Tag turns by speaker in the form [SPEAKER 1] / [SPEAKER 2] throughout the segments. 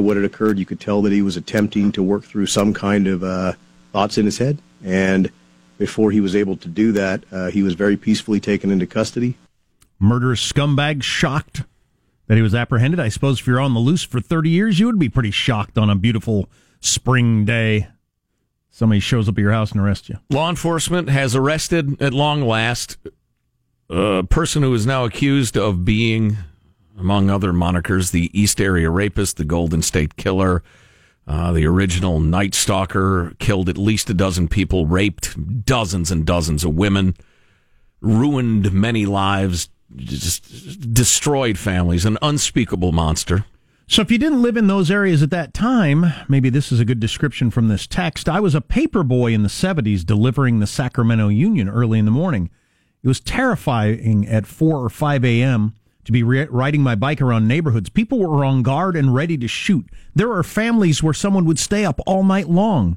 [SPEAKER 1] what had occurred. You could tell that he was attempting to work through some kind of uh, thoughts in his head. And before he was able to do that, uh, he was very peacefully taken into custody.
[SPEAKER 2] Murderous scumbag shocked that he was apprehended. I suppose if you're on the loose for 30 years, you would be pretty shocked on a beautiful spring day. Somebody shows up at your house and arrests you.
[SPEAKER 3] Law enforcement has arrested at long last a person who is now accused of being, among other monikers, the East Area Rapist, the Golden State Killer, uh, the original Night Stalker, killed at least a dozen people, raped dozens and dozens of women, ruined many lives, just destroyed families, an unspeakable monster.
[SPEAKER 2] So, if you didn't live in those areas at that time, maybe this is a good description from this text. I was a paper boy in the 70s delivering the Sacramento Union early in the morning. It was terrifying at 4 or 5 a.m. to be re- riding my bike around neighborhoods. People were on guard and ready to shoot. There were families where someone would stay up all night long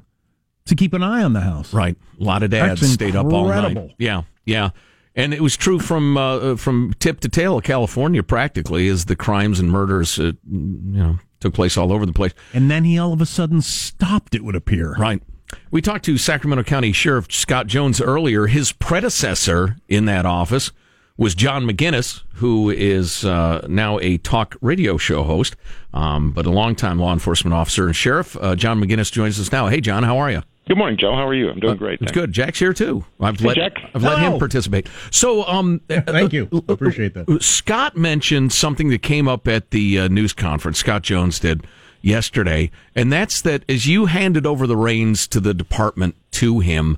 [SPEAKER 2] to keep an eye on the house.
[SPEAKER 3] Right. A lot of dads
[SPEAKER 2] That's
[SPEAKER 3] stayed up all night.
[SPEAKER 2] incredible.
[SPEAKER 3] Yeah. Yeah. And it was true from uh, from tip to tail of California, practically, as the crimes and murders, uh, you know, took place all over the place.
[SPEAKER 2] And then he all of a sudden stopped, it would appear.
[SPEAKER 3] Right. We talked to Sacramento County Sheriff Scott Jones earlier. His predecessor in that office was John McGinness, who is uh, now a talk radio show host, um, but a longtime law enforcement officer and sheriff. Uh, John McGinness joins us now. Hey, John, how are you?
[SPEAKER 4] Good morning, Joe. How are you? I'm doing
[SPEAKER 3] Uh,
[SPEAKER 4] great.
[SPEAKER 3] It's
[SPEAKER 4] thanks.
[SPEAKER 3] good. Jack's here too. I've
[SPEAKER 4] Hey,
[SPEAKER 3] let
[SPEAKER 4] Jack.
[SPEAKER 3] I've let him participate. So, um,
[SPEAKER 2] Thank you. Appreciate that.
[SPEAKER 3] Scott mentioned something that came up at the uh, news conference. Scott Jones did yesterday, and that's that as you handed over the reins to the department to him,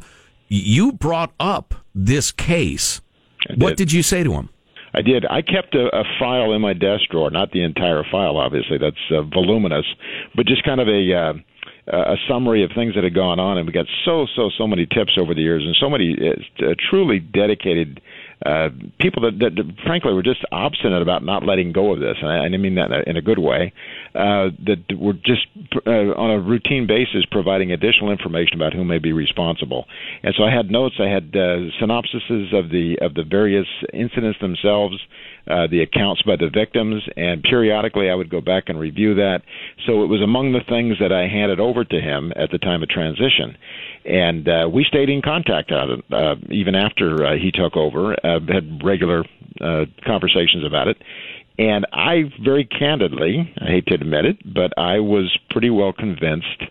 [SPEAKER 3] you brought up this case.
[SPEAKER 4] I
[SPEAKER 3] What
[SPEAKER 4] did.
[SPEAKER 3] did you say to him?
[SPEAKER 4] I did. I kept a, a file in my desk drawer, not the entire file, obviously. That's uh, voluminous, but just kind of a. Uh, a summary of things that had gone on, and we got so so so many tips over the years, and so many uh, truly dedicated uh, people that, that, that frankly were just obstinate about not letting go of this, and I, and I mean that in a good way. Uh, that were just uh, on a routine basis providing additional information about who may be responsible. And so I had notes, I had uh, synopsises of the of the various incidents themselves, uh, the accounts by the victims, and periodically I would go back and review that. So it was among the things that I handed over to him at the time of transition. And uh, we stayed in contact uh, uh, even after uh, he took over, uh, had regular uh, conversations about it. And I very candidly, I hate to admit it, but I was pretty well convinced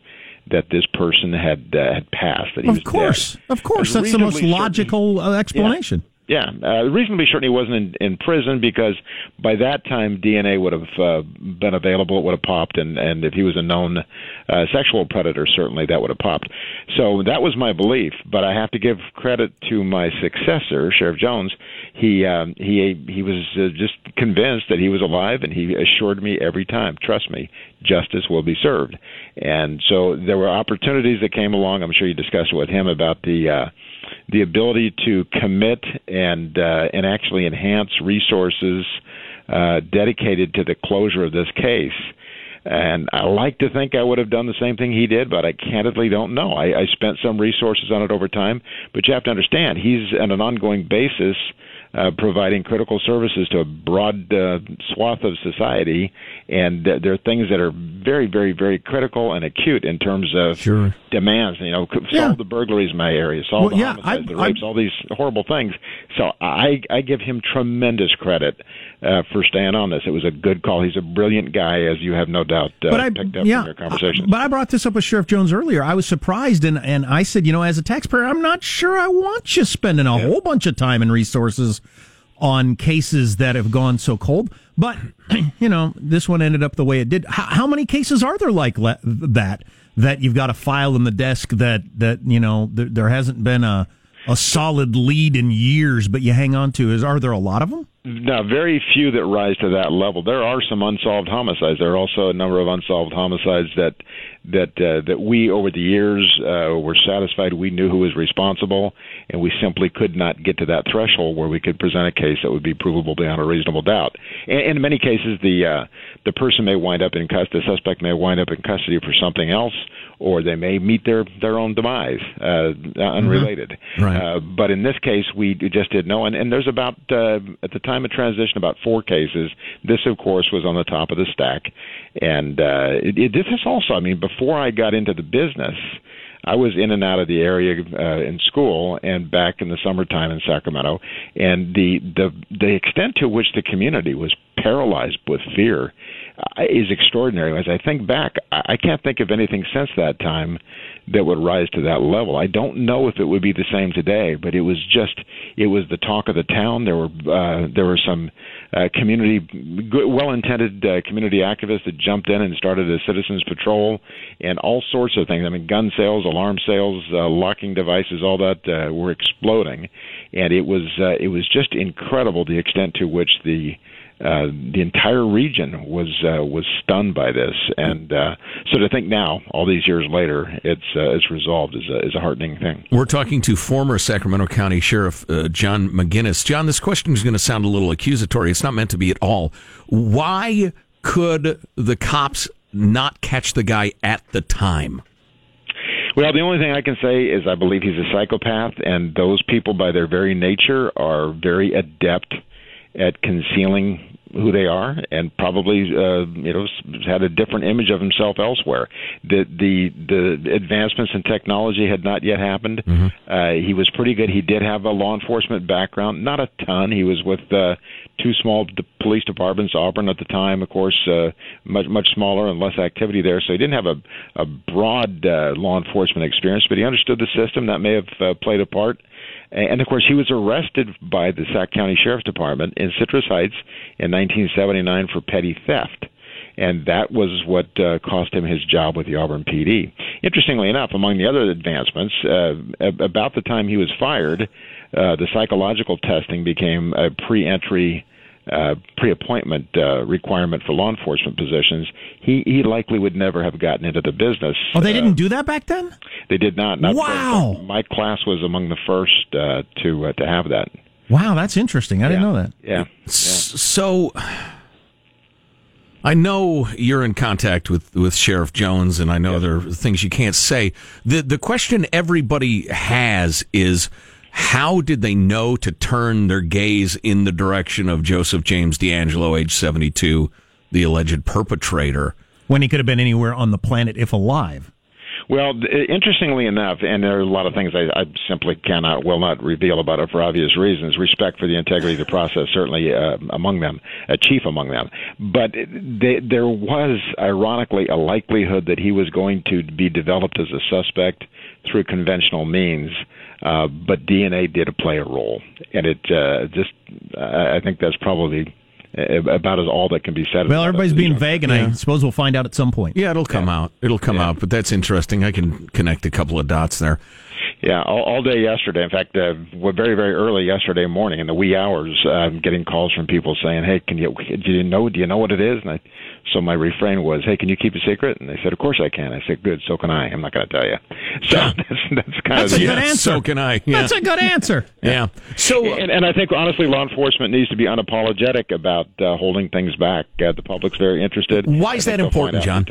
[SPEAKER 4] that this person had uh, had passed. That he
[SPEAKER 2] Of
[SPEAKER 4] was
[SPEAKER 2] course.
[SPEAKER 4] dead.
[SPEAKER 2] Of course. That's the most
[SPEAKER 4] reasonably certain-
[SPEAKER 2] logical uh, explanation.
[SPEAKER 4] Yeah, uh, reasonably certain he wasn't in, in prison because by that time DNA would have uh, been available. It would have popped, and and if he was a known uh, sexual predator, certainly that would have popped. So that was my belief. But I have to give credit to my successor, Sheriff Jones. He um, he he was uh, just convinced that he was alive, and he assured me every time, trust me, justice will be served. And so there were opportunities that came along. I'm sure you discussed with him about the. Uh, the ability to commit and uh, and actually enhance resources uh, dedicated to the closure of this case. And I like to think I would have done the same thing he did, but I candidly don't know. I, I spent some resources on it over time, but you have to understand he's on an ongoing basis uh, providing critical services to a broad uh, swath of society, and uh, there are things that are very, very, very critical and acute in terms of
[SPEAKER 3] Sure.
[SPEAKER 4] demands. You know, solve
[SPEAKER 2] Yeah.
[SPEAKER 4] the burglaries in my area, solve
[SPEAKER 2] Well,
[SPEAKER 4] the
[SPEAKER 2] yeah,
[SPEAKER 4] homicides,
[SPEAKER 2] I-
[SPEAKER 4] the
[SPEAKER 2] I-
[SPEAKER 4] rapes, all these horrible things. So I, I give him tremendous credit uh, for staying on this. It was a good call. He's a brilliant guy, as you have no doubt uh,
[SPEAKER 2] but I,
[SPEAKER 4] picked up
[SPEAKER 2] yeah,
[SPEAKER 4] from your conversations.
[SPEAKER 2] but I brought this up with Sheriff Jones earlier. I was surprised, and, and I said, you know, as a taxpayer, I'm not sure I want you spending a whole bunch of time and resources on cases that have gone so cold. But you know, this one ended up the way it did. How, how many cases are there like le- that that you've got a file in the desk that that you know there, there hasn't been a a solid lead in years, but you hang on to? Is are there a lot of them?
[SPEAKER 4] No, very few that rise to that level. There are some unsolved homicides. There are also a number of unsolved homicides that that uh, that we over the years uh, were satisfied we knew who was responsible, and we simply could not get to that threshold where we could present a case that would be provable beyond a reasonable doubt. And, and in many cases, the uh, the person may wind up in custody. The suspect may wind up in custody for something else, or they may meet their their own demise, uh, unrelated.
[SPEAKER 3] Right.
[SPEAKER 4] Uh, but in this case, we just didn't know. And, and there's about uh, at the time of transition, about four cases. This, of course, was on the top of the stack, and uh, it, it, this is also. I mean, before I got into the business. I was in and out of the area uh, in school and back in the summertime in Sacramento, and the the the extent to which the community was paralyzed with fear is extraordinary. As I think back, I can't think of anything since that time that would rise to that level. I don't know if it would be the same today, but it was just it was the talk of the town. There were uh, there were some uh, community well-intended uh, community activists that jumped in and started a citizens patrol and all sorts of things. I mean, gun sales, alarm sales, uh, locking devices, all that uh, were exploding, and it was uh, it was just incredible the extent to which the uh, the entire region was uh, was stunned by this, and uh, so to think now, all these years later, it's uh, it's resolved is a, is a heartening thing.
[SPEAKER 3] We're talking to former Sacramento County Sheriff uh, John McGinness. John, this question is going to sound a little accusatory. It's not meant to be at all. Why could the cops not catch the guy at the time?
[SPEAKER 4] Well, the only thing I can say is I believe he's a psychopath, and those people, by their very nature, are very adept at concealing who they are and probably uh, you know had a different image of himself elsewhere. The the the advancements in technology had not yet happened. Mm-hmm. Uh, he was pretty good. He did have a law enforcement background, not a ton. He was with uh, two small police departments, Auburn at the time, of course, uh, much much smaller and less activity there. So he didn't have a a broad uh, law enforcement experience, but he understood the system. That may have uh, played a part. And of course, he was arrested by the Sac County Sheriff's Department in Citrus Heights in 1979 for petty theft. And that was what uh, cost him his job with the Auburn PD. Interestingly enough, among the other advancements, uh, about the time he was fired, uh, the psychological testing became a pre entry uh, pre-appointment uh, requirement for law enforcement positions, he he likely would never have gotten into the business.
[SPEAKER 2] Oh, they didn't uh, do that back then.
[SPEAKER 4] They did not. not
[SPEAKER 2] wow!
[SPEAKER 4] my class was among the first uh, to uh, to have that.
[SPEAKER 2] Wow, that's interesting. I
[SPEAKER 4] yeah.
[SPEAKER 2] didn't know that.
[SPEAKER 4] Yeah. yeah.
[SPEAKER 3] So. I know you're in contact with, with Sheriff Jones, and I know there are things you can't say. the The question everybody has is, how did they know to turn their gaze in the direction of Joseph James DeAngelo, age 72, the alleged perpetrator?
[SPEAKER 2] When he could have been anywhere on the planet if alive.
[SPEAKER 4] Well, interestingly enough, and there are a lot of things I, I simply cannot, will not reveal about it for obvious reasons. Respect for the integrity of the process, certainly uh, among them, a chief among them. But they, there was, ironically, a likelihood that he was going to be developed as a suspect through conventional means uh, but DNA did play a role, and it uh, just I think that's probably about as all that can be said.
[SPEAKER 2] Well, everybody's being vague, and yeah. I suppose we'll find out at some point.
[SPEAKER 3] Yeah, it'll come yeah. out. It'll come yeah. out. But that's interesting. I can connect a couple of dots there.
[SPEAKER 4] Yeah, all, all day yesterday. In fact, uh, very very early yesterday morning in the wee hours, I'm getting calls from people saying, "Hey, can you do you know do you know what it is?" And I so my refrain was, "Hey, can you keep a secret?" And they said, "Of course I can." I said, "Good, so can I." I'm not going to tell you. So that's, that's kind
[SPEAKER 2] that's
[SPEAKER 4] of
[SPEAKER 2] a the, good answer.
[SPEAKER 3] So can I?
[SPEAKER 2] Yeah. That's a good answer.
[SPEAKER 3] yeah. So
[SPEAKER 4] and, and I think honestly, law enforcement needs to be unapologetic about uh, holding things back. Uh, the public's very interested.
[SPEAKER 3] Why is that important, John?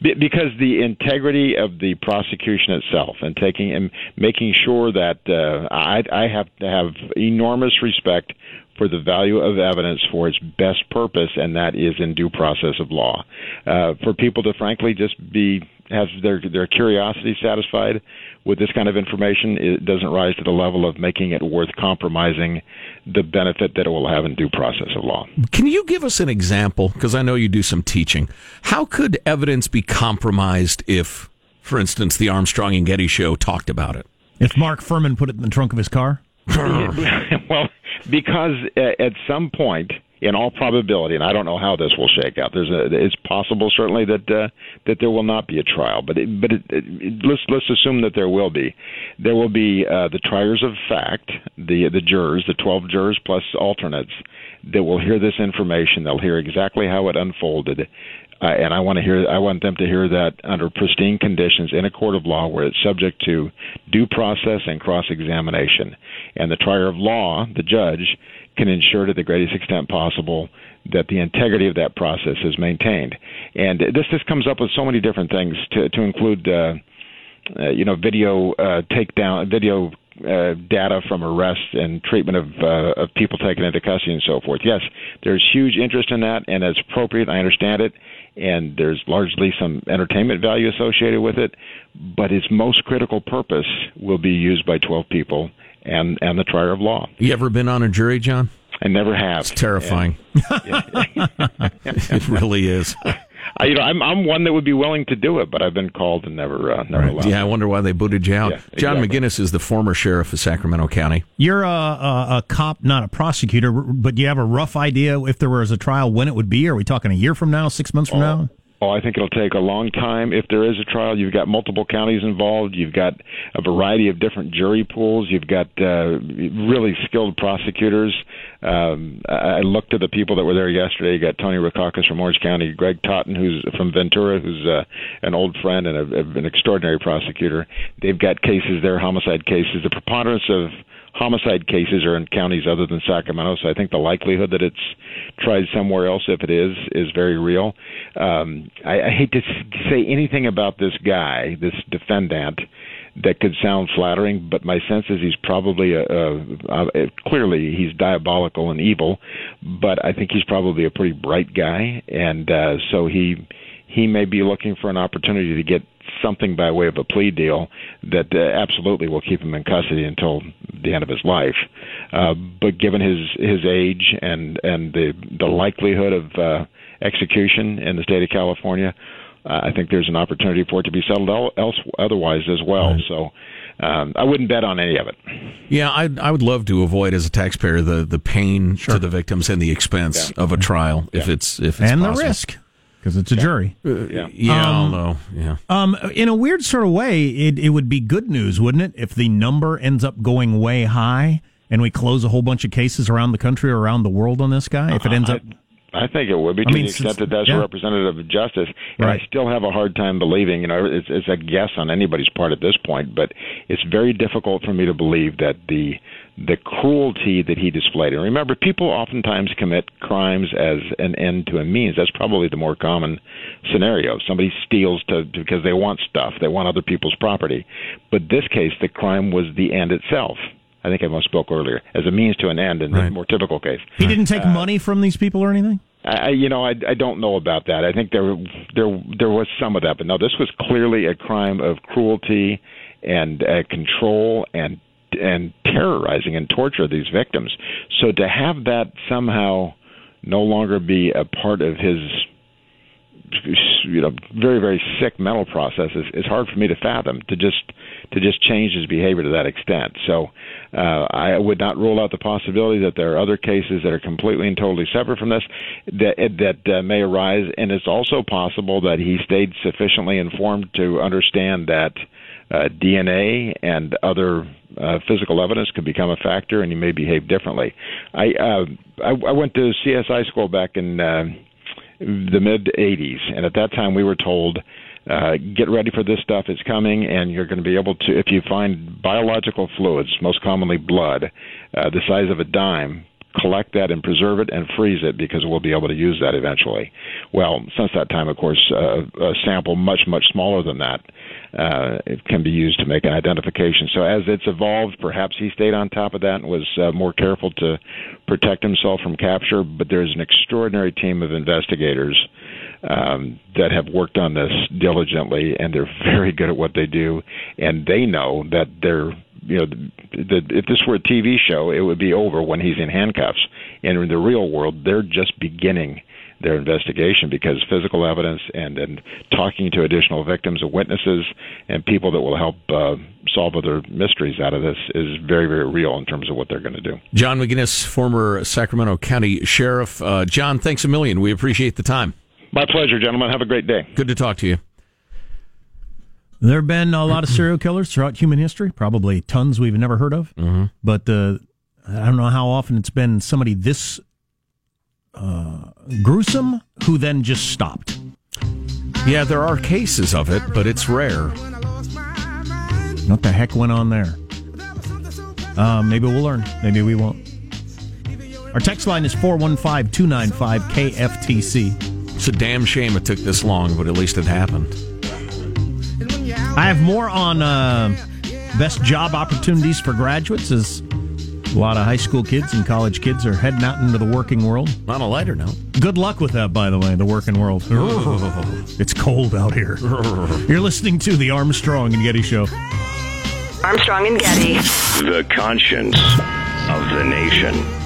[SPEAKER 4] Be- because the integrity of the prosecution itself and taking and making sure that uh, I, I have to have enormous respect for the value of evidence for its best purpose, and that is in due process of law. Uh, for people to frankly just be have their their curiosity satisfied with this kind of information, it doesn't rise to the level of making it worth compromising the benefit that it will have in due process of law.
[SPEAKER 3] Can you give us an example? Because I know you do some teaching. How could evidence be compromised if, for instance, the Armstrong and Getty show talked about it?
[SPEAKER 2] If Mark Fuhrman put it in the trunk of his car?
[SPEAKER 4] well, because at some point, in all probability, and I don't know how this will shake out. There's a, it's possible certainly that uh, that there will not be a trial, but it, but it, it, let's let's assume that there will be. There will be uh, the triers of fact, the the jurors, the 12 jurors plus alternates that will hear this information. They'll hear exactly how it unfolded. Uh, and I want to hear. I want them to hear that under pristine conditions in a court of law, where it's subject to due process and cross-examination. And the trier of law, the judge, can ensure to the greatest extent possible that the integrity of that process is maintained. And this this comes up with so many different things, to to include. Uh, uh, you know, video uh, takedown, video uh, data from arrests and treatment of uh, of people taken into custody and so forth. Yes, there's huge interest in that, and it's appropriate. I understand it, and there's largely some entertainment value associated with it. But its most critical purpose will be used by 12 people and and the trier of law.
[SPEAKER 3] You ever been on a jury, John?
[SPEAKER 4] I never have.
[SPEAKER 3] It's terrifying. it really is.
[SPEAKER 4] I, you know, I'm I'm one that would be willing to do it, but I've been called and never uh, never allowed.
[SPEAKER 3] Yeah, I wonder why they booted you out.
[SPEAKER 4] Yeah,
[SPEAKER 3] John
[SPEAKER 4] exactly.
[SPEAKER 3] McGinness is the former sheriff of Sacramento County.
[SPEAKER 2] You're a, a, a cop, not a prosecutor, but do you have a rough idea if there was a trial when it would be? Are we talking a year from now, six months from now?
[SPEAKER 4] Oh, I think it'll take a long time. If there is a trial, you've got multiple counties involved. You've got a variety of different jury pools. You've got uh, really skilled prosecutors. Um, I looked at the people that were there yesterday. You got Tony Rackauckas from Orange County, Greg Totten, who's from Ventura, who's uh, an old friend and a, an extraordinary prosecutor. They've got cases there, homicide cases. The preponderance of homicide cases are in counties other than Sacramento, so I think the likelihood that it's tried somewhere else, if it is, is very real. Um, I, I hate to say anything about this guy, this defendant, that could sound flattering, but my sense is he's probably a, a, a clearly he's diabolical and evil, but I think he's probably a pretty bright guy, and uh, so he he may be looking for an opportunity to get something by way of a plea deal that uh, absolutely will keep him in custody until the end of his life. Uh, but given his his age and and the the likelihood of uh, execution in the state of California, uh, I think there's an opportunity for it to be settled el- else otherwise as well. So. Um, I wouldn't bet on any of it.
[SPEAKER 3] Yeah, I I would love to avoid as a taxpayer the the pain to the victims and the expense of a trial if it's if it's
[SPEAKER 2] and
[SPEAKER 3] possible.
[SPEAKER 2] the risk, because it's a jury.
[SPEAKER 4] Yeah.
[SPEAKER 3] Yeah,
[SPEAKER 2] Um,
[SPEAKER 3] no, yeah.
[SPEAKER 2] Um, in a weird sort of way, it, it would be good news, wouldn't it, if the number ends up going way high and we close a whole bunch of cases around the country or around the world on this guy? If it ends up,
[SPEAKER 4] I think it would be to
[SPEAKER 2] I mean,
[SPEAKER 4] the extent that that's
[SPEAKER 2] yeah.
[SPEAKER 4] representative of justice. And
[SPEAKER 2] Right.
[SPEAKER 4] I still have a hard time believing, you know, it's, it's a guess on anybody's part at this point, but it's very difficult for me to believe that the the cruelty that he displayed. And remember, people oftentimes commit crimes as an end to a means. That's probably the more common scenario. Somebody steals to because they want stuff, they want other people's property. But this case, the crime was the end itself. I think I must spoke earlier as a means to an end in the more typical case.
[SPEAKER 2] he didn't take money from these people or anything?
[SPEAKER 4] I, you know, I, I don't know about that. I think there, there, there was some of that, but no, this was clearly a crime of cruelty and uh, control and and terrorizing and torture these victims. So to have that somehow no longer be a part of his you know very very sick mental process is, is hard for me to fathom to just to just change his behavior to that extent so uh, I would not rule out the possibility that there are other cases that are completely and totally separate from this that that uh, may arise and it's also possible that he stayed sufficiently informed to understand that uh, DNA and other uh, physical evidence could become a factor, and you may behave differently. I uh, I, I went to CSI school back in uh, the mid '80s, and at that time we were told. Uh, get ready for this stuff. It's coming, and you're going to be able to, if you find biological fluids, most commonly blood, uh, the size of a dime, collect that and preserve it and freeze it because we'll be able to use that eventually. Well, since that time, of course, uh, a sample much much smaller than that uh, it can be used to make an identification. So as it's evolved, perhaps he stayed on top of that and was uh, more careful to protect himself from capture. But there's an extraordinary team of investigators um, that have worked on this diligently, and they're very good at what they do, and they know that they're you know, the, if this were a TV show, it would be over when he's in handcuffs. And in the real world, they're just beginning their investigation because physical evidence and and talking to additional victims and witnesses and people that will help uh, solve other mysteries out of this is very very real in terms of what they're going to do.
[SPEAKER 3] John McGinness, former Sacramento County Sheriff. Uh, John, thanks a million. We appreciate the time.
[SPEAKER 4] My pleasure, gentlemen. Have a great day.
[SPEAKER 3] Good to talk to you.
[SPEAKER 2] There have been a lot of serial killers throughout human history, probably tons we've never heard of. Mm-hmm. But uh, I don't know how often it's been somebody this uh, gruesome who then just stopped.
[SPEAKER 3] Yeah, there are cases of it, but it's rare.
[SPEAKER 2] What the heck went on there? Uh, maybe we'll learn. Maybe we won't. Our text line is 415 295 KFTC.
[SPEAKER 3] It's a damn shame it took this long, but at least it happened.
[SPEAKER 2] I have more on uh, best job opportunities for graduates as a lot of high school kids and college kids are heading out into the working world.
[SPEAKER 3] On a lighter note,
[SPEAKER 2] Good luck with that, by the way, the working world. it's cold out here. You're listening to the Armstrong and Getty Show.
[SPEAKER 5] Armstrong and Getty.
[SPEAKER 6] The conscience of the nation.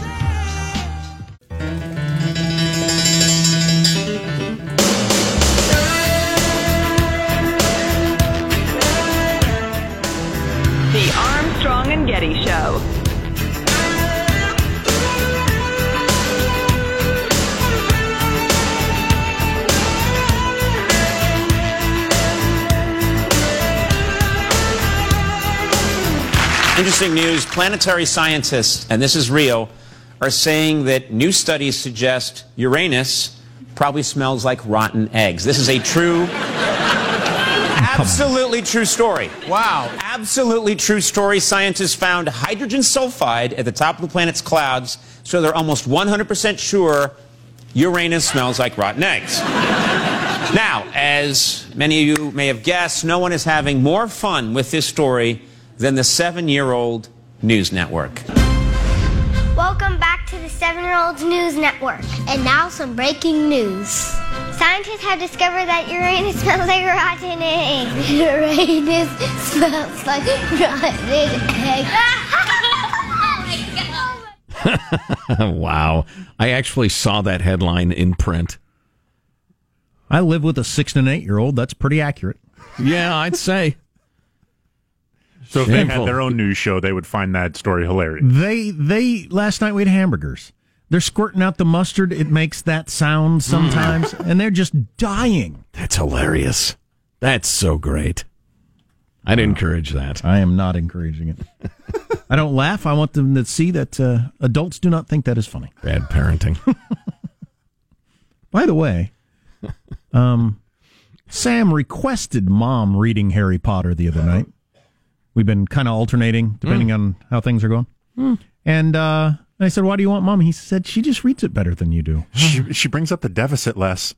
[SPEAKER 7] Interesting news. Planetary scientists, and this is real, are saying that new studies suggest Uranus probably smells like rotten eggs. This is a true, absolutely true story. Wow. Absolutely true story. Scientists found hydrogen sulfide at the top of the planet's clouds, so they're almost 100% sure Uranus smells like rotten eggs. Now, as many of you may have guessed, no one is having more fun with this story than the seven year old news network.
[SPEAKER 8] Welcome back to the Seven Year Olds News Network. And now some breaking news. Scientists have discovered that Uranus smells like rotten eggs. Uranus smells like rotten eggs.
[SPEAKER 3] wow. I actually saw that headline in print.
[SPEAKER 2] I live with a six and an eight year old. That's pretty accurate.
[SPEAKER 3] Yeah, I'd say.
[SPEAKER 9] So if they had their own news show, they would find that story hilarious.
[SPEAKER 2] They they last night we had hamburgers. They're squirting out the mustard. It makes that sound sometimes, and they're just dying.
[SPEAKER 3] That's hilarious. That's so great. I'd encourage that.
[SPEAKER 2] I am not encouraging it. I don't laugh. I want them to see that uh, adults do not think that is funny.
[SPEAKER 3] Bad parenting.
[SPEAKER 2] By the way, um, Sam requested mom reading Harry Potter the other night. We've been kind of alternating depending on how things are going. And uh, I said, "Why do you want mom?" He said, "She just reads it better than you do."
[SPEAKER 9] she, she brings up the deficit less.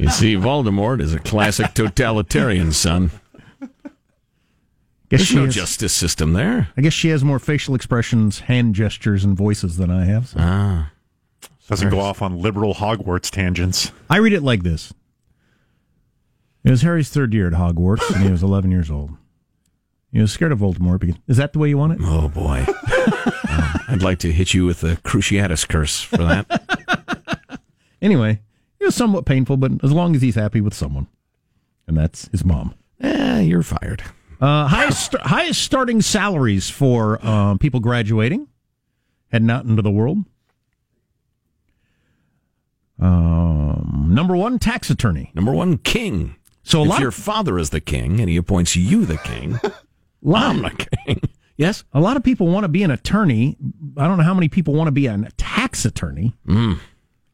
[SPEAKER 3] you see, Voldemort is a classic totalitarian, son.
[SPEAKER 2] Guess
[SPEAKER 3] There's
[SPEAKER 2] she
[SPEAKER 3] no
[SPEAKER 2] has-
[SPEAKER 3] justice system there.
[SPEAKER 2] I guess she has more facial expressions, hand gestures, and voices than I have. so.
[SPEAKER 3] Ah.
[SPEAKER 9] Doesn't go off on liberal Hogwarts tangents.
[SPEAKER 2] I read it like this. It was Harry's third year at Hogwarts, and he was 11 years old. He was scared of Voldemort. Because, is that the way you want it?
[SPEAKER 3] Oh, boy. Uh, I'd like to hit you with the Cruciatus curse for that.
[SPEAKER 2] Anyway, it was somewhat painful, but as long as he's happy with someone, and that's his mom.
[SPEAKER 3] eh, you're fired.
[SPEAKER 2] Uh, highest highest starting salaries for um, people graduating, heading out into the world. Um, number one, tax attorney.
[SPEAKER 3] Number one, king.
[SPEAKER 2] So
[SPEAKER 3] if your father is the king and he appoints you the king, I'm the king. Yes?
[SPEAKER 2] a lot of people want to be an attorney. I don't know how many people want to be a tax attorney. Mm.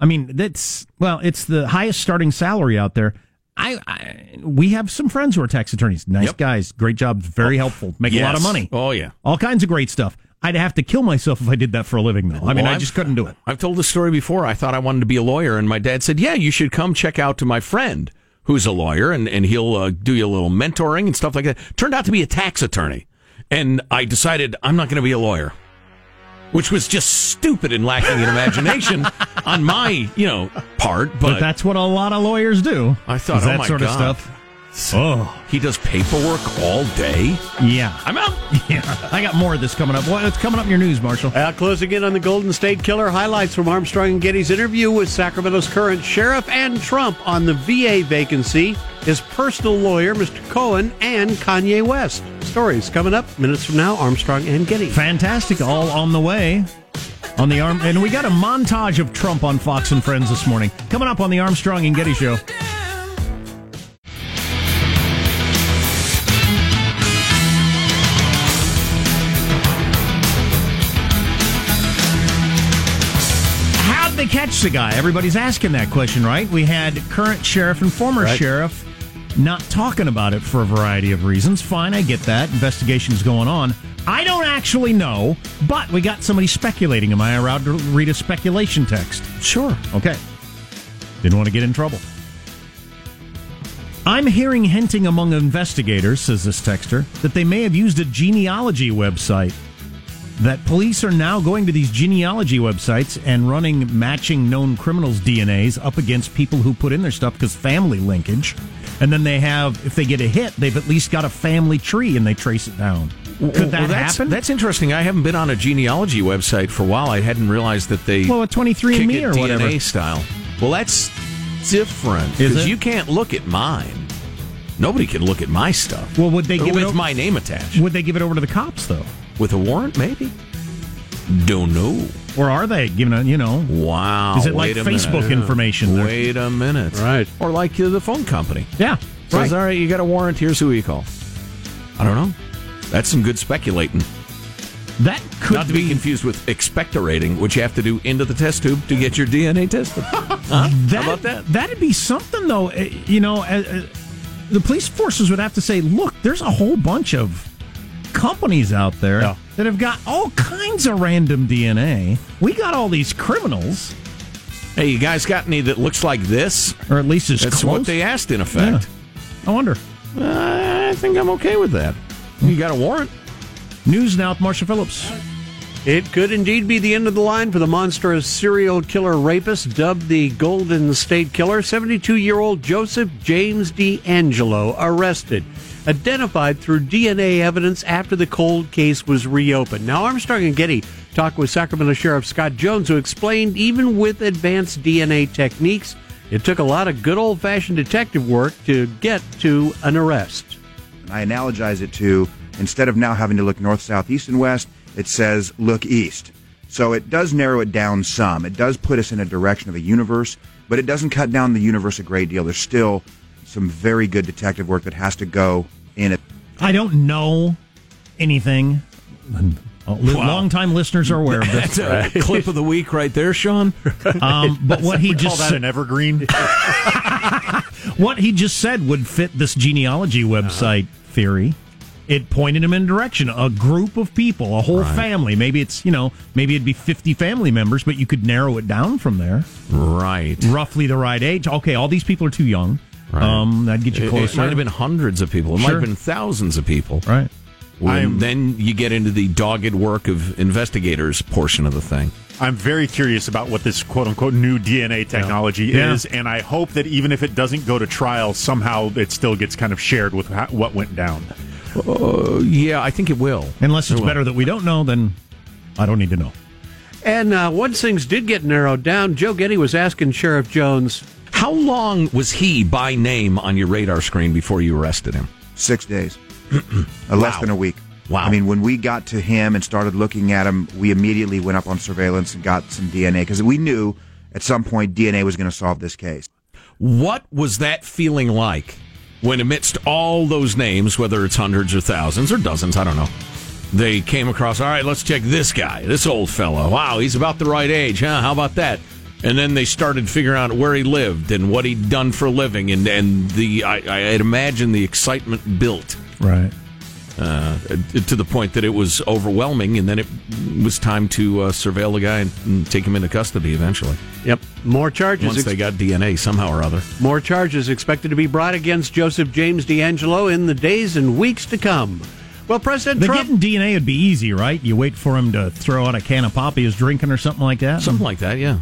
[SPEAKER 2] I mean, that's well, it's the highest starting salary out there. I, I we have some friends who are tax attorneys. Nice
[SPEAKER 3] Yep.
[SPEAKER 2] guys, great jobs, very oh, helpful, make a lot of money.
[SPEAKER 3] Oh, yeah.
[SPEAKER 2] all kinds of great stuff. I'd have to kill myself if I did that for a living, though. I mean,
[SPEAKER 3] Well,
[SPEAKER 2] I just couldn't do it.
[SPEAKER 3] I've told this story before. I thought I wanted to be a lawyer, and my dad said, "Yeah, you should come check out to my friend who's a lawyer, and and he'll uh, do you a little mentoring and stuff like that." Turned out to be a tax attorney, and I decided I'm not going to be a lawyer, which was just stupid and lacking in imagination on my you know part. But,
[SPEAKER 2] But that's what a lot of lawyers do.
[SPEAKER 3] I thought, oh
[SPEAKER 2] that
[SPEAKER 3] my
[SPEAKER 2] sort
[SPEAKER 3] God.
[SPEAKER 2] of stuff. Oh,
[SPEAKER 3] he does paperwork all day.
[SPEAKER 2] yeah.
[SPEAKER 3] I'm out.
[SPEAKER 2] Yeah. I got more of this coming up. What's coming up in your news, Marshall?
[SPEAKER 10] Uh, closing in on the Golden State Killer, highlights from Armstrong and Getty's interview with Sacramento's current sheriff and Trump on the VA vacancy, his personal lawyer, Mr. Cohen, and Kanye West. Stories coming up minutes from now, Armstrong and Getty.
[SPEAKER 2] Fantastic. All on the way. On the arm, and we got a montage of Trump on Fox and Friends this morning. Coming up on the Armstrong and Getty Show. They catch the guy? Everybody's asking that question, right? We had current sheriff and former
[SPEAKER 10] Right.
[SPEAKER 2] sheriff not talking about it for a variety of reasons. Fine, I get that. Investigation's going on. I don't actually know, but we got somebody speculating. Am I allowed to read a speculation text?
[SPEAKER 3] Sure.
[SPEAKER 2] Okay. Didn't want to get in trouble. I'm hearing hinting among investigators, says this texter, that they may have used a genealogy website. That police are now going to these genealogy websites and running matching known criminals' DNAs up against people who put in their stuff because family linkage. And then they have, if they get a hit, they've at least got a family tree and they trace it down. Could that
[SPEAKER 3] Well, that's,
[SPEAKER 2] happen?
[SPEAKER 3] That's interesting. I haven't been on a genealogy website for a while. I hadn't realized that they
[SPEAKER 2] Well, a 23andMe
[SPEAKER 3] kick it
[SPEAKER 2] or
[SPEAKER 3] DNA
[SPEAKER 2] whatever.
[SPEAKER 3] style. Well, that's different because you can't look at mine. Nobody can look at my stuff.
[SPEAKER 2] Well, would they give it
[SPEAKER 3] with
[SPEAKER 2] o-
[SPEAKER 3] my name attached
[SPEAKER 2] Would they give it over to the cops, though?
[SPEAKER 3] with a warrant? Maybe. Don't know.
[SPEAKER 2] Or are they giving a, you know,
[SPEAKER 3] Wow.
[SPEAKER 2] Is it like Facebook
[SPEAKER 3] minute.
[SPEAKER 2] information?
[SPEAKER 3] Wait a minute.
[SPEAKER 10] Right.
[SPEAKER 3] Or like uh, the phone company.
[SPEAKER 2] yeah.
[SPEAKER 3] Says,
[SPEAKER 2] Right.
[SPEAKER 3] all right, you got a warrant. Here's who you call. I don't know. That's some good speculating.
[SPEAKER 2] That could
[SPEAKER 3] Not to be confused with expectorating, which you have to do into the test tube to get your DNA tested. Huh?
[SPEAKER 2] That,
[SPEAKER 3] How about that?
[SPEAKER 2] That'd be something, though. Uh, You know, uh, uh, the police forces would have to say, look, there's a whole bunch of companies out there
[SPEAKER 10] Yeah.
[SPEAKER 2] that have got all kinds of random DNA. We got all these criminals,
[SPEAKER 3] Hey, you guys got any that looks like this?
[SPEAKER 2] or at least as
[SPEAKER 3] That's
[SPEAKER 2] close.
[SPEAKER 3] what they asked, in effect.
[SPEAKER 2] I wonder.
[SPEAKER 3] Uh, I think I'm okay with that. You got a warrant?
[SPEAKER 2] News now with Marshall Phillips.
[SPEAKER 10] It could indeed be the end of the line for the monstrous serial killer rapist dubbed the Golden State Killer. 72 year old Joseph James DeAngelo arrested, identified through DNA evidence after the cold case was reopened. Now, Armstrong and Getty talked with Sacramento Sheriff Scott Jones, who explained even with advanced DNA techniques, it took a lot of good old fashioned detective work to get to an arrest.
[SPEAKER 11] I analogize it to instead of now having to look north, south, east, and west, it says look east. So it does narrow it down some. It does put us in a direction of a universe, but it doesn't cut down the universe a great deal. There's still some very good detective work that has to go in it.
[SPEAKER 2] I don't know anything. Long time listeners are aware of this.
[SPEAKER 3] That's a clip of the week right there, Sean.
[SPEAKER 2] Um, but what he just
[SPEAKER 9] call that an evergreen.
[SPEAKER 2] what he just said would fit this genealogy website theory. It pointed him in a direction. A group of people, a whole family. Maybe it's, you know, maybe it'd be 50 family members, but you could narrow it down from there.
[SPEAKER 3] Right.
[SPEAKER 2] Roughly the right age. Okay, all these people are too young. Um, that'd get you
[SPEAKER 3] It, it might have been hundreds of people. It might have been thousands of people.
[SPEAKER 2] Right.
[SPEAKER 3] When- then you get into the dogged work of investigators portion of the thing.
[SPEAKER 9] I'm very curious about what this quote unquote new DNA technology
[SPEAKER 2] Yeah.
[SPEAKER 9] is, and I hope that even if it doesn't go to trial, somehow it still gets kind of shared with ha- what went down.
[SPEAKER 3] Uh, yeah, I think it will.
[SPEAKER 2] Unless it's
[SPEAKER 3] It will.
[SPEAKER 2] better that we don't know, then I don't need to know.
[SPEAKER 10] And uh, once things did get narrowed down, Joe Getty was asking Sheriff Jones,
[SPEAKER 3] How long was he by name on your radar screen before you arrested him?
[SPEAKER 11] Six days, Uh, less
[SPEAKER 3] Wow.
[SPEAKER 11] than a week.
[SPEAKER 3] Wow.
[SPEAKER 11] I mean, when we got to him and started looking at him, we immediately went up on surveillance and got some DNA because we knew at some point DNA was going to solve this case.
[SPEAKER 3] What was that feeling like when, amidst all those names, whether it's hundreds or thousands or dozens, I don't know, they came across, all right, let's check this guy, this old fellow. Wow, he's about the right age, huh? How about that? And then they started figuring out where he lived and what he'd done for a living, and, and the I, I'd imagine the excitement built
[SPEAKER 2] Right.
[SPEAKER 3] Uh, to the point that it was overwhelming, and then it was time to uh, surveil the guy and, and take him into custody eventually.
[SPEAKER 10] "Yep, more charges.
[SPEAKER 3] Once they got DNA somehow or other.
[SPEAKER 10] More charges expected to be brought against Joseph James DeAngelo in the days and weeks to come. Well, President
[SPEAKER 2] The
[SPEAKER 10] Trump.
[SPEAKER 2] getting DNA would be easy, right? You wait for him to throw out a can of pop he was drinking or something like that.
[SPEAKER 3] Something like that, yeah.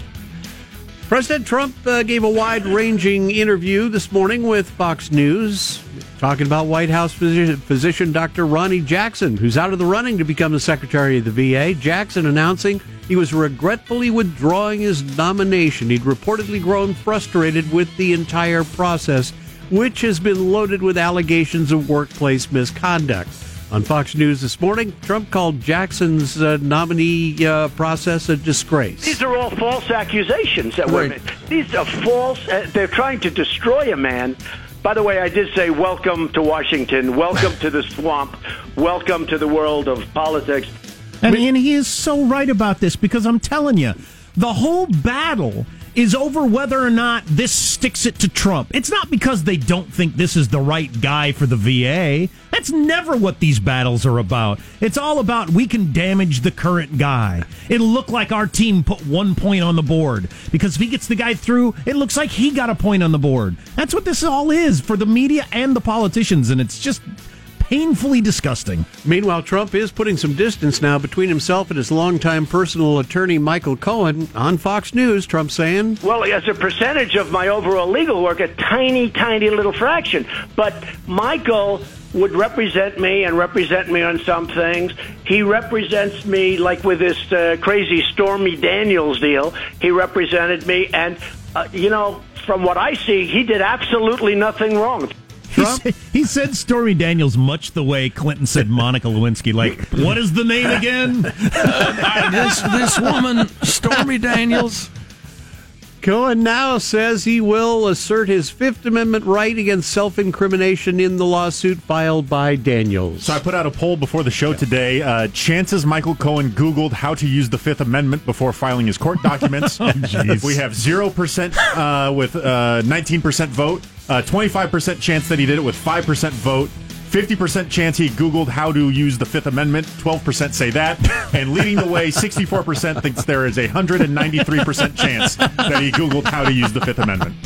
[SPEAKER 10] President Trump uh, gave a wide ranging interview this morning with Fox News, talking about White House physician, physician Dr. Ronnie Jackson, who's out of the running to become the Secretary of the VA. Jackson announcing he was regretfully withdrawing his nomination. He'd reportedly grown frustrated with the entire process, which has been loaded with allegations of workplace misconduct. On Fox News this morning, Trump called Jackson's uh, nominee uh, process a disgrace.
[SPEAKER 12] These are all false accusations that were
[SPEAKER 10] Right.
[SPEAKER 12] These are false. Uh, they're trying to destroy a man. By the way, I did say welcome to Washington, welcome to the swamp, welcome to the world of politics.
[SPEAKER 2] And, and he is so right about this because I'm telling you, the whole battle is over whether or not this sticks it to Trump. It's not because they don't think this is the right guy for the VA. That's never what these battles are about. It's all about we can damage the current guy. It'll look like our team put one point on the board because if he gets the guy through, it looks like he got a point on the board. That's what this all is for the media and the politicians, and it's just painfully disgusting.
[SPEAKER 10] Meanwhile, Trump is putting some distance now between himself and his longtime personal attorney, Michael Cohen. On Fox News, Trump saying,
[SPEAKER 12] Well, as a percentage of my overall legal work, a tiny, tiny little fraction. But Michael would represent me and represent me on some things. He represents me, like with this uh, crazy Stormy Daniels deal, he represented me. And, uh, you know, from what I see, he did absolutely nothing wrong.
[SPEAKER 2] He said, he said Stormy Daniels much the way Clinton said Monica Lewinsky. Like, what is the name again?
[SPEAKER 3] this this woman, Stormy Daniels.
[SPEAKER 10] Cohen now says he will assert his Fifth Amendment right against self incrimination in the lawsuit filed by Daniels.
[SPEAKER 9] So I put out a poll before the show today. Uh, chances Michael Cohen Googled how to use the Fifth Amendment before filing his court documents. we have 0% uh, with uh, 19% vote, uh, 25% chance that he did it with 5% vote. 50% chance he Googled how to use the Fifth Amendment. 12% say that. And leading the way, 64% thinks there is a 193% chance that he Googled how to use the Fifth Amendment.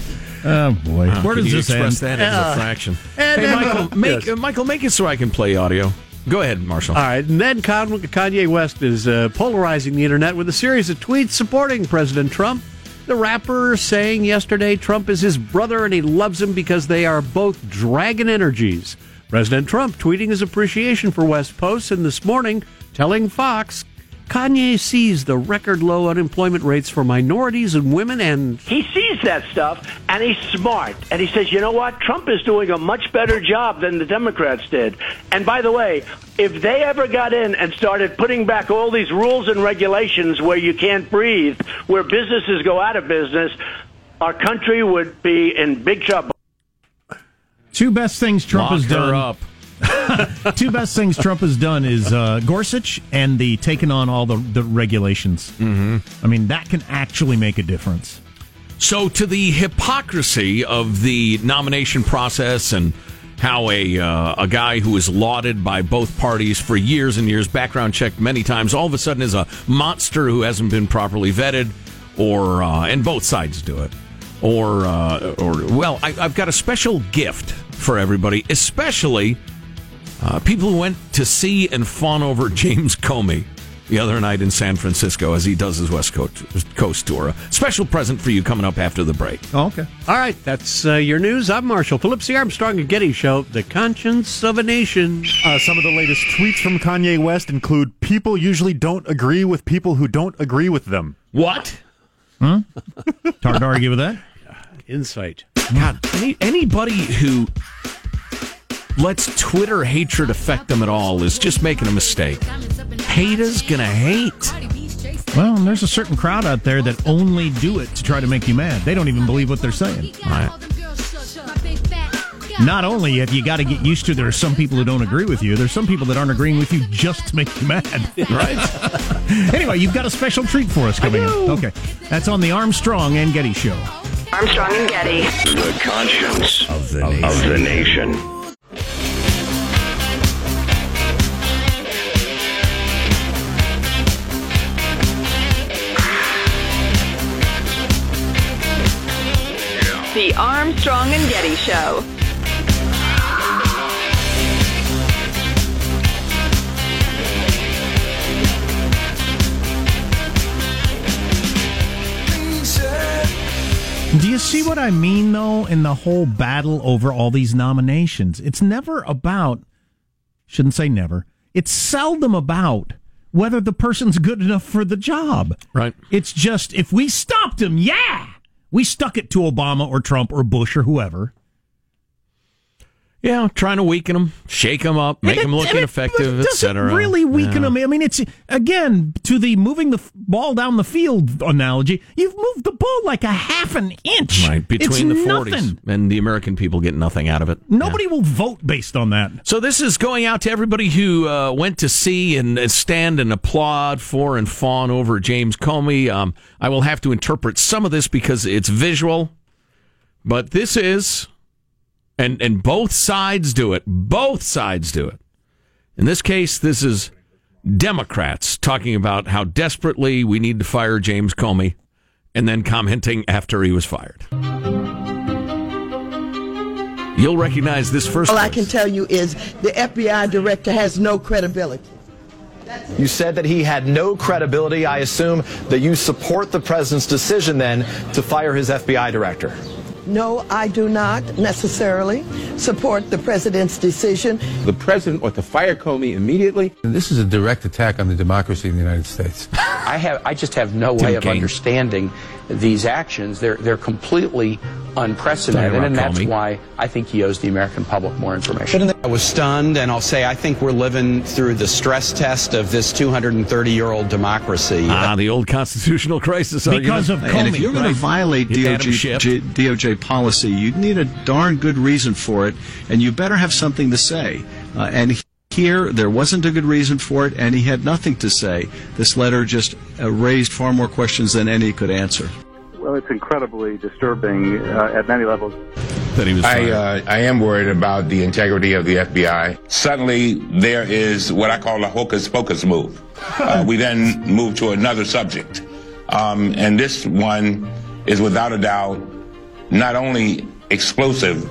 [SPEAKER 2] Oh, boy.
[SPEAKER 3] Where does this express
[SPEAKER 2] end?
[SPEAKER 3] that as
[SPEAKER 10] Uh,
[SPEAKER 3] a fraction?
[SPEAKER 10] and
[SPEAKER 3] hey,
[SPEAKER 10] then-
[SPEAKER 3] Michael, make
[SPEAKER 10] Yes.
[SPEAKER 3] uh, Michael, make it so I can play audio. Go ahead, Marshall.
[SPEAKER 10] All right, and then Con- Kanye West is uh, polarizing the internet with a series of tweets supporting President Trump. The rapper saying yesterday Trump is his brother and he loves him because they are both dragon energies. President Trump tweeting his appreciation for West Post and this morning telling Fox Kanye sees the record low unemployment rates for minorities and women and
[SPEAKER 12] He sees that stuff and he's smart. And he says, you know what? Trump is doing a much better job than the Democrats did. And by the way, if they ever got in and started putting back all these rules and regulations where you can't breathe, where businesses go out of business, our country would be in big trouble.
[SPEAKER 2] Two best things Trump
[SPEAKER 3] Lock
[SPEAKER 2] has
[SPEAKER 3] her
[SPEAKER 2] done.
[SPEAKER 3] up.
[SPEAKER 2] Two best things Trump has done is uh, Gorsuch and the taking on all the, the regulations. Mm-hmm. I mean, that can actually make a difference.
[SPEAKER 3] So, to the hypocrisy of the nomination process and how a uh, a guy who is lauded by both parties for years and years, background checked many times, all of a sudden is a monster who hasn't been properly vetted, or uh, and both sides do it, or uh, or well, I, I've got a special gift for everybody, especially uh, people who went to see and fawn over James Comey the other night in San Francisco as he does his West Coast, Coast tour. A special present for you coming up after the break.
[SPEAKER 2] Oh, okay.
[SPEAKER 10] All right, that's uh, your news. I'm Marshall Phillips, the Armstrong and Getty Show, the conscience of a nation.
[SPEAKER 9] Uh, some of the latest tweets from Kanye West include people usually don't agree with people who don't agree with them.
[SPEAKER 3] What?
[SPEAKER 2] Huh? It's hard to argue with that.
[SPEAKER 10] Insight.
[SPEAKER 3] God, any, anybody who lets Twitter hatred affect them at all is just making a mistake. Haters gonna hate.
[SPEAKER 2] Well, and there's a certain crowd out there that only do it to try to make you mad. They don't even believe what they're saying.
[SPEAKER 3] Right.
[SPEAKER 2] Not only have you got to get used to there are some people who don't agree with you, there's some people that aren't agreeing with you just to make you mad.
[SPEAKER 3] Right.
[SPEAKER 2] anyway, you've got a special treat for us coming up. Okay. That's on the Armstrong and Getty Show.
[SPEAKER 5] Armstrong and Getty.
[SPEAKER 6] The conscience of the nation. Of the nation.
[SPEAKER 5] The Armstrong and Getty Show.
[SPEAKER 2] Do you see what I mean, though, in the whole battle over all these nominations? It's never about, shouldn't say never, it's seldom about whether the person's good enough for the job.
[SPEAKER 3] Right.
[SPEAKER 2] It's just, if we stopped him, yeah, we stuck it to Obama or Trump or Bush or whoever.
[SPEAKER 3] Yeah, trying to weaken them, shake them up, make them look ineffective, etc.
[SPEAKER 2] really weaken them. I mean, it's again to the moving the f- ball down the field analogy. You've moved the ball like a half an inch.
[SPEAKER 3] Right between
[SPEAKER 2] It's
[SPEAKER 3] the forties, and the American people get nothing out of it.
[SPEAKER 2] Nobody will vote based on that.
[SPEAKER 3] So this is going out to everybody who uh, went to see and stand and applaud for and fawn over James Comey. Um, I will have to interpret some of this because it's visual, but this is, and and both sides do it. Both sides do it. In this case, this is Democrats talking about how desperately we need to fire James Comey, and then commenting after he was fired. You'll recognize this first.
[SPEAKER 13] All I can tell you is the FBI director has no credibility.
[SPEAKER 14] You said that he had no credibility. I assume that you support the president's decision then to fire his FBI director.
[SPEAKER 13] No, I do not necessarily support the president's decision.
[SPEAKER 15] The president ought to fire Comey immediately.
[SPEAKER 16] This is a direct attack on the democracy in the United States.
[SPEAKER 17] I have I just have no way of understanding these actions. They're they're completely unprecedented,
[SPEAKER 18] Sorry,
[SPEAKER 17] and that's
[SPEAKER 18] me.
[SPEAKER 17] why I think he owes the American public more information.
[SPEAKER 18] I was stunned, and I'll say I think we're living through the stress test of this 230 year old democracy.
[SPEAKER 3] Ah, the old constitutional crisis
[SPEAKER 18] Because
[SPEAKER 3] argument.
[SPEAKER 18] of
[SPEAKER 19] And if you're going to violate DOJ,
[SPEAKER 3] Schiff.
[SPEAKER 19] J- DOJ policy, you need a darn good reason for it, and you better have something to say. Uh, and here, there wasn't a good reason for it, and he had nothing to say. This letter just uh, raised far more questions than any could answer.
[SPEAKER 20] Well, it's incredibly disturbing uh, at many levels.
[SPEAKER 3] That he was
[SPEAKER 15] I, uh, I am worried about the integrity of the FBI. Suddenly, there is what I call a hocus pocus move. Uh, we then move to another subject. Um, and this one is without a doubt not only explosive,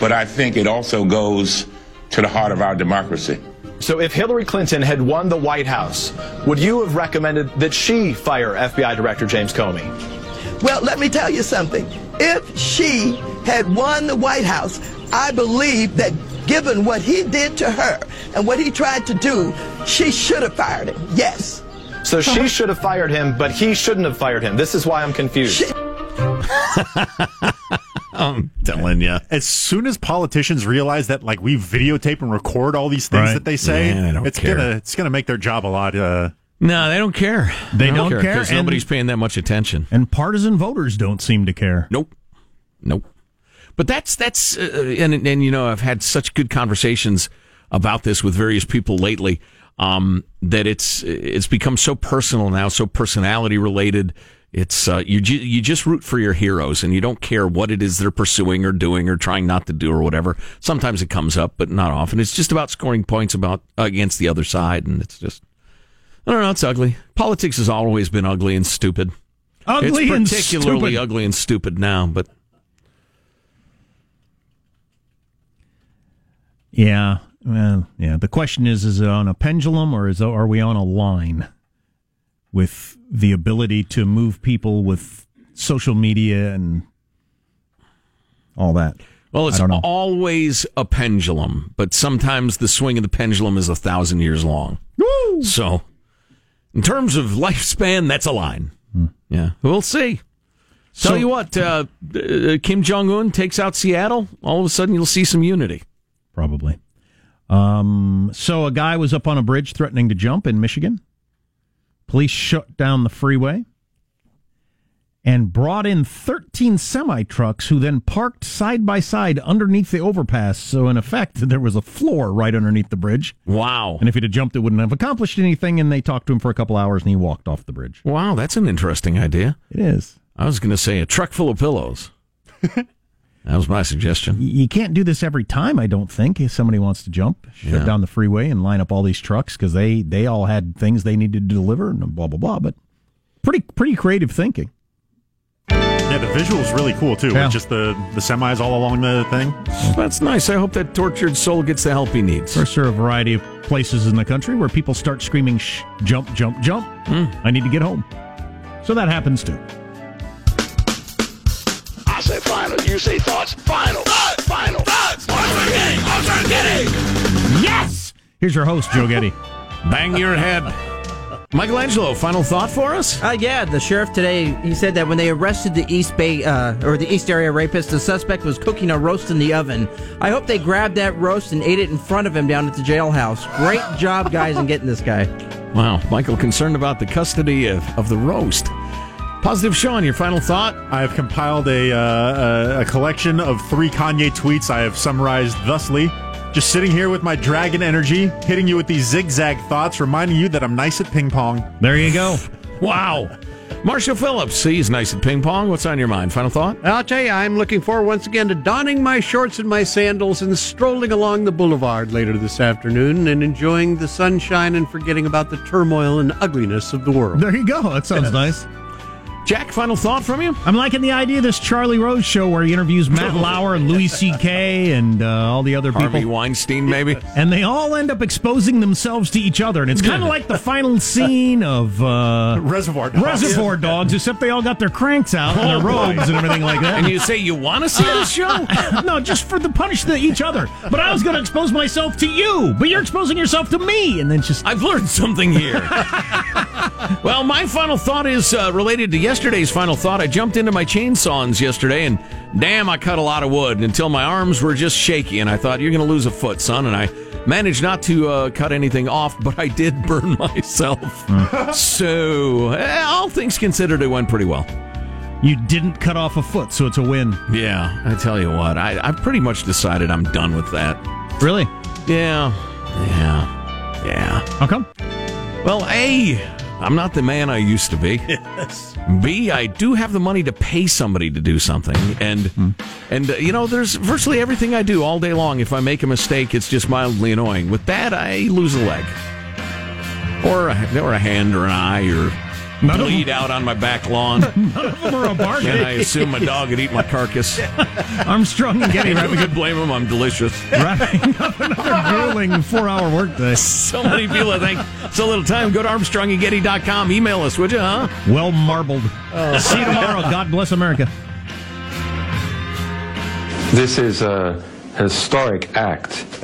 [SPEAKER 15] but I think it also goes to the heart of our democracy.
[SPEAKER 14] So if Hillary Clinton had won the White House, would you have recommended that she fire FBI Director James Comey?
[SPEAKER 13] Well, let me tell you something. If she had won the White House, I believe that given what he did to her and what he tried to do, she should have fired him. Yes.
[SPEAKER 14] So she should have fired him, but he shouldn't have fired him. This is why I'm confused.
[SPEAKER 3] I'm telling you.
[SPEAKER 9] As soon as politicians realize that, like, we videotape and record all these things
[SPEAKER 3] Right.
[SPEAKER 9] that they say,
[SPEAKER 3] Yeah,
[SPEAKER 9] it's
[SPEAKER 3] care.
[SPEAKER 9] gonna it's gonna make their job a lot. Uh,
[SPEAKER 3] No, they don't care.
[SPEAKER 2] They don't care,
[SPEAKER 3] because nobody's paying that much attention.
[SPEAKER 2] And partisan voters don't seem to care.
[SPEAKER 3] Nope. Nope. But that's that's uh, and and you know I've had such good conversations about this with various people lately um, that it's it's become so personal now, so personality related. It's uh, you ju- you just root for your heroes and you don't care what it is they're pursuing or doing or trying not to do or whatever. Sometimes it comes up, but not often. It's just about scoring points about against the other side, and it's just I don't know. It's ugly. Politics has always been ugly and stupid.
[SPEAKER 2] Ugly
[SPEAKER 3] it's
[SPEAKER 2] and
[SPEAKER 3] particularly
[SPEAKER 2] stupid.
[SPEAKER 3] ugly and stupid now, but
[SPEAKER 2] Yeah, well, yeah. The question is: is it on a pendulum or is are we on a line with the ability to move people with social media and all that?
[SPEAKER 3] Well, it's
[SPEAKER 2] I don't know.
[SPEAKER 3] always a pendulum, but sometimes the swing of the pendulum is a thousand years long. So, in terms of lifespan, that's a line. Yeah, we'll see. Tell you what, uh, uh, Kim Jong Un takes out Seattle. All of a sudden, you'll see some unity.
[SPEAKER 2] Probably. Um, so a guy was up on a bridge threatening to jump in Michigan. Police shut down the freeway and brought in 13 semi trucks who then parked side by side underneath the overpass. So, in effect, there was a floor right underneath the bridge.
[SPEAKER 3] Wow.
[SPEAKER 2] And if he'd have jumped, it wouldn't have accomplished anything. And they talked to him for a couple hours and he walked off the bridge.
[SPEAKER 3] Wow, that's an interesting idea.
[SPEAKER 2] It is.
[SPEAKER 3] I was going to say a truck full of pillows. that was my suggestion.
[SPEAKER 2] You can't do this every time, I don't think, if somebody wants to jump. Shut
[SPEAKER 3] Yeah.
[SPEAKER 2] down the freeway and line up all these trucks because they, they all had things they needed to deliver and blah, blah, blah. But pretty pretty creative thinking.
[SPEAKER 9] Yeah, the visual's really cool too.
[SPEAKER 2] Yeah.
[SPEAKER 9] With just the the semis all along the thing.
[SPEAKER 3] That's nice. I hope that tortured soul gets the help he needs.
[SPEAKER 2] There's sort of a variety of places in the country where people start screaming, Shh, jump, jump, jump. Hmm. I need to get home. So that happens too.
[SPEAKER 6] I say final, you say thoughts. Final, Thoughts. final. Armstrong Getty, Armstrong Getty.
[SPEAKER 2] Yes! Here's your host, Joe Getty.
[SPEAKER 3] Bang your head. Michael Angelo, final thought for us?
[SPEAKER 21] Uh, yeah, the sheriff today he said that when they arrested the East Bay uh, or the East Area rapist, the suspect was cooking a roast in the oven. I hope they grabbed that roast and ate it in front of him down at the jailhouse. Great job, guys, in getting this guy.
[SPEAKER 3] Wow, Michael concerned about the custody of, of the roast. Positive Sean, your final thought?
[SPEAKER 9] I have compiled a, uh, a, a collection of three Kanye tweets I have summarized thusly. Just sitting here with my dragon energy, hitting you with these zigzag thoughts, reminding you that I'm nice at ping pong.
[SPEAKER 2] There you go.
[SPEAKER 3] Wow. Marshall Phillips, he's nice at ping pong. What's on your mind? Final thought?
[SPEAKER 10] I'll tell you, I'm looking forward once again to donning my shorts and my sandals and strolling along the boulevard later this afternoon and enjoying the sunshine and forgetting about the turmoil and ugliness of the world.
[SPEAKER 2] There you go. That sounds nice.
[SPEAKER 3] Jack, final thought from you?
[SPEAKER 2] I'm liking the idea of this Charlie Rose show where he interviews Matt Lauer and Louis C.K. and uh, all the other people.
[SPEAKER 3] Harvey Weinstein, maybe?
[SPEAKER 2] And they all end up exposing themselves to each other. And it's kind of like the final scene of uh,
[SPEAKER 9] Reservoir Dogs.
[SPEAKER 2] Reservoir Dogs, except they all got their cranks out and their robes and everything like that.
[SPEAKER 3] And you say you want to see this show?
[SPEAKER 2] no, just for the punish the, each other. But I was going to expose myself to you, but you're exposing yourself to me. And then just.
[SPEAKER 3] I've learned something here. Well, my final thought is uh, related to yesterday's final thought. I jumped into my chainsaws yesterday, and damn, I cut a lot of wood until my arms were just shaky. And I thought, you're going to lose a foot, son. And I managed not to uh, cut anything off, but I did burn myself. so, eh, all things considered, it went pretty well.
[SPEAKER 2] You didn't cut off a foot, so it's a win.
[SPEAKER 3] Yeah, I tell you what, I, I've pretty much decided I'm done with that.
[SPEAKER 2] Really?
[SPEAKER 3] Yeah, yeah, yeah.
[SPEAKER 2] How come?
[SPEAKER 3] Well, A, I'm not the man I used to be.
[SPEAKER 2] Yes.
[SPEAKER 3] B, I do have the money to pay somebody to do something, and and uh, you know, there's virtually everything I do all day long. If I make a mistake, it's just mildly annoying. With that, I lose a leg, or a, or a hand, or an eye, or
[SPEAKER 2] None of
[SPEAKER 3] bleed out on my back lawn.
[SPEAKER 2] None of them are a bargain.
[SPEAKER 3] and I assume my dog would eat my carcass.
[SPEAKER 2] Armstrong and Getty
[SPEAKER 3] Who
[SPEAKER 2] wrapping
[SPEAKER 3] could blame him? I'm delicious.
[SPEAKER 2] wrapping up another grueling four-hour workday.
[SPEAKER 3] So many people, I think, so little time. Go to ArmstrongandGetty.com. Email us, would you, huh?
[SPEAKER 2] Well marbled. Oh. See you tomorrow. God bless America.
[SPEAKER 22] This is a historic act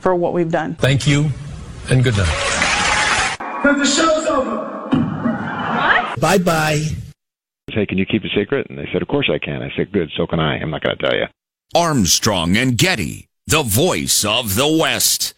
[SPEAKER 23] for what we've done.
[SPEAKER 16] Thank you, and good night.
[SPEAKER 24] Because the show's over. What?
[SPEAKER 13] Bye bye.
[SPEAKER 4] Hey, can you keep a secret? And they said, Of course I can. I said, Good, so can I. I'm not going to tell you.
[SPEAKER 25] Armstrong and Getty, the voice of the West.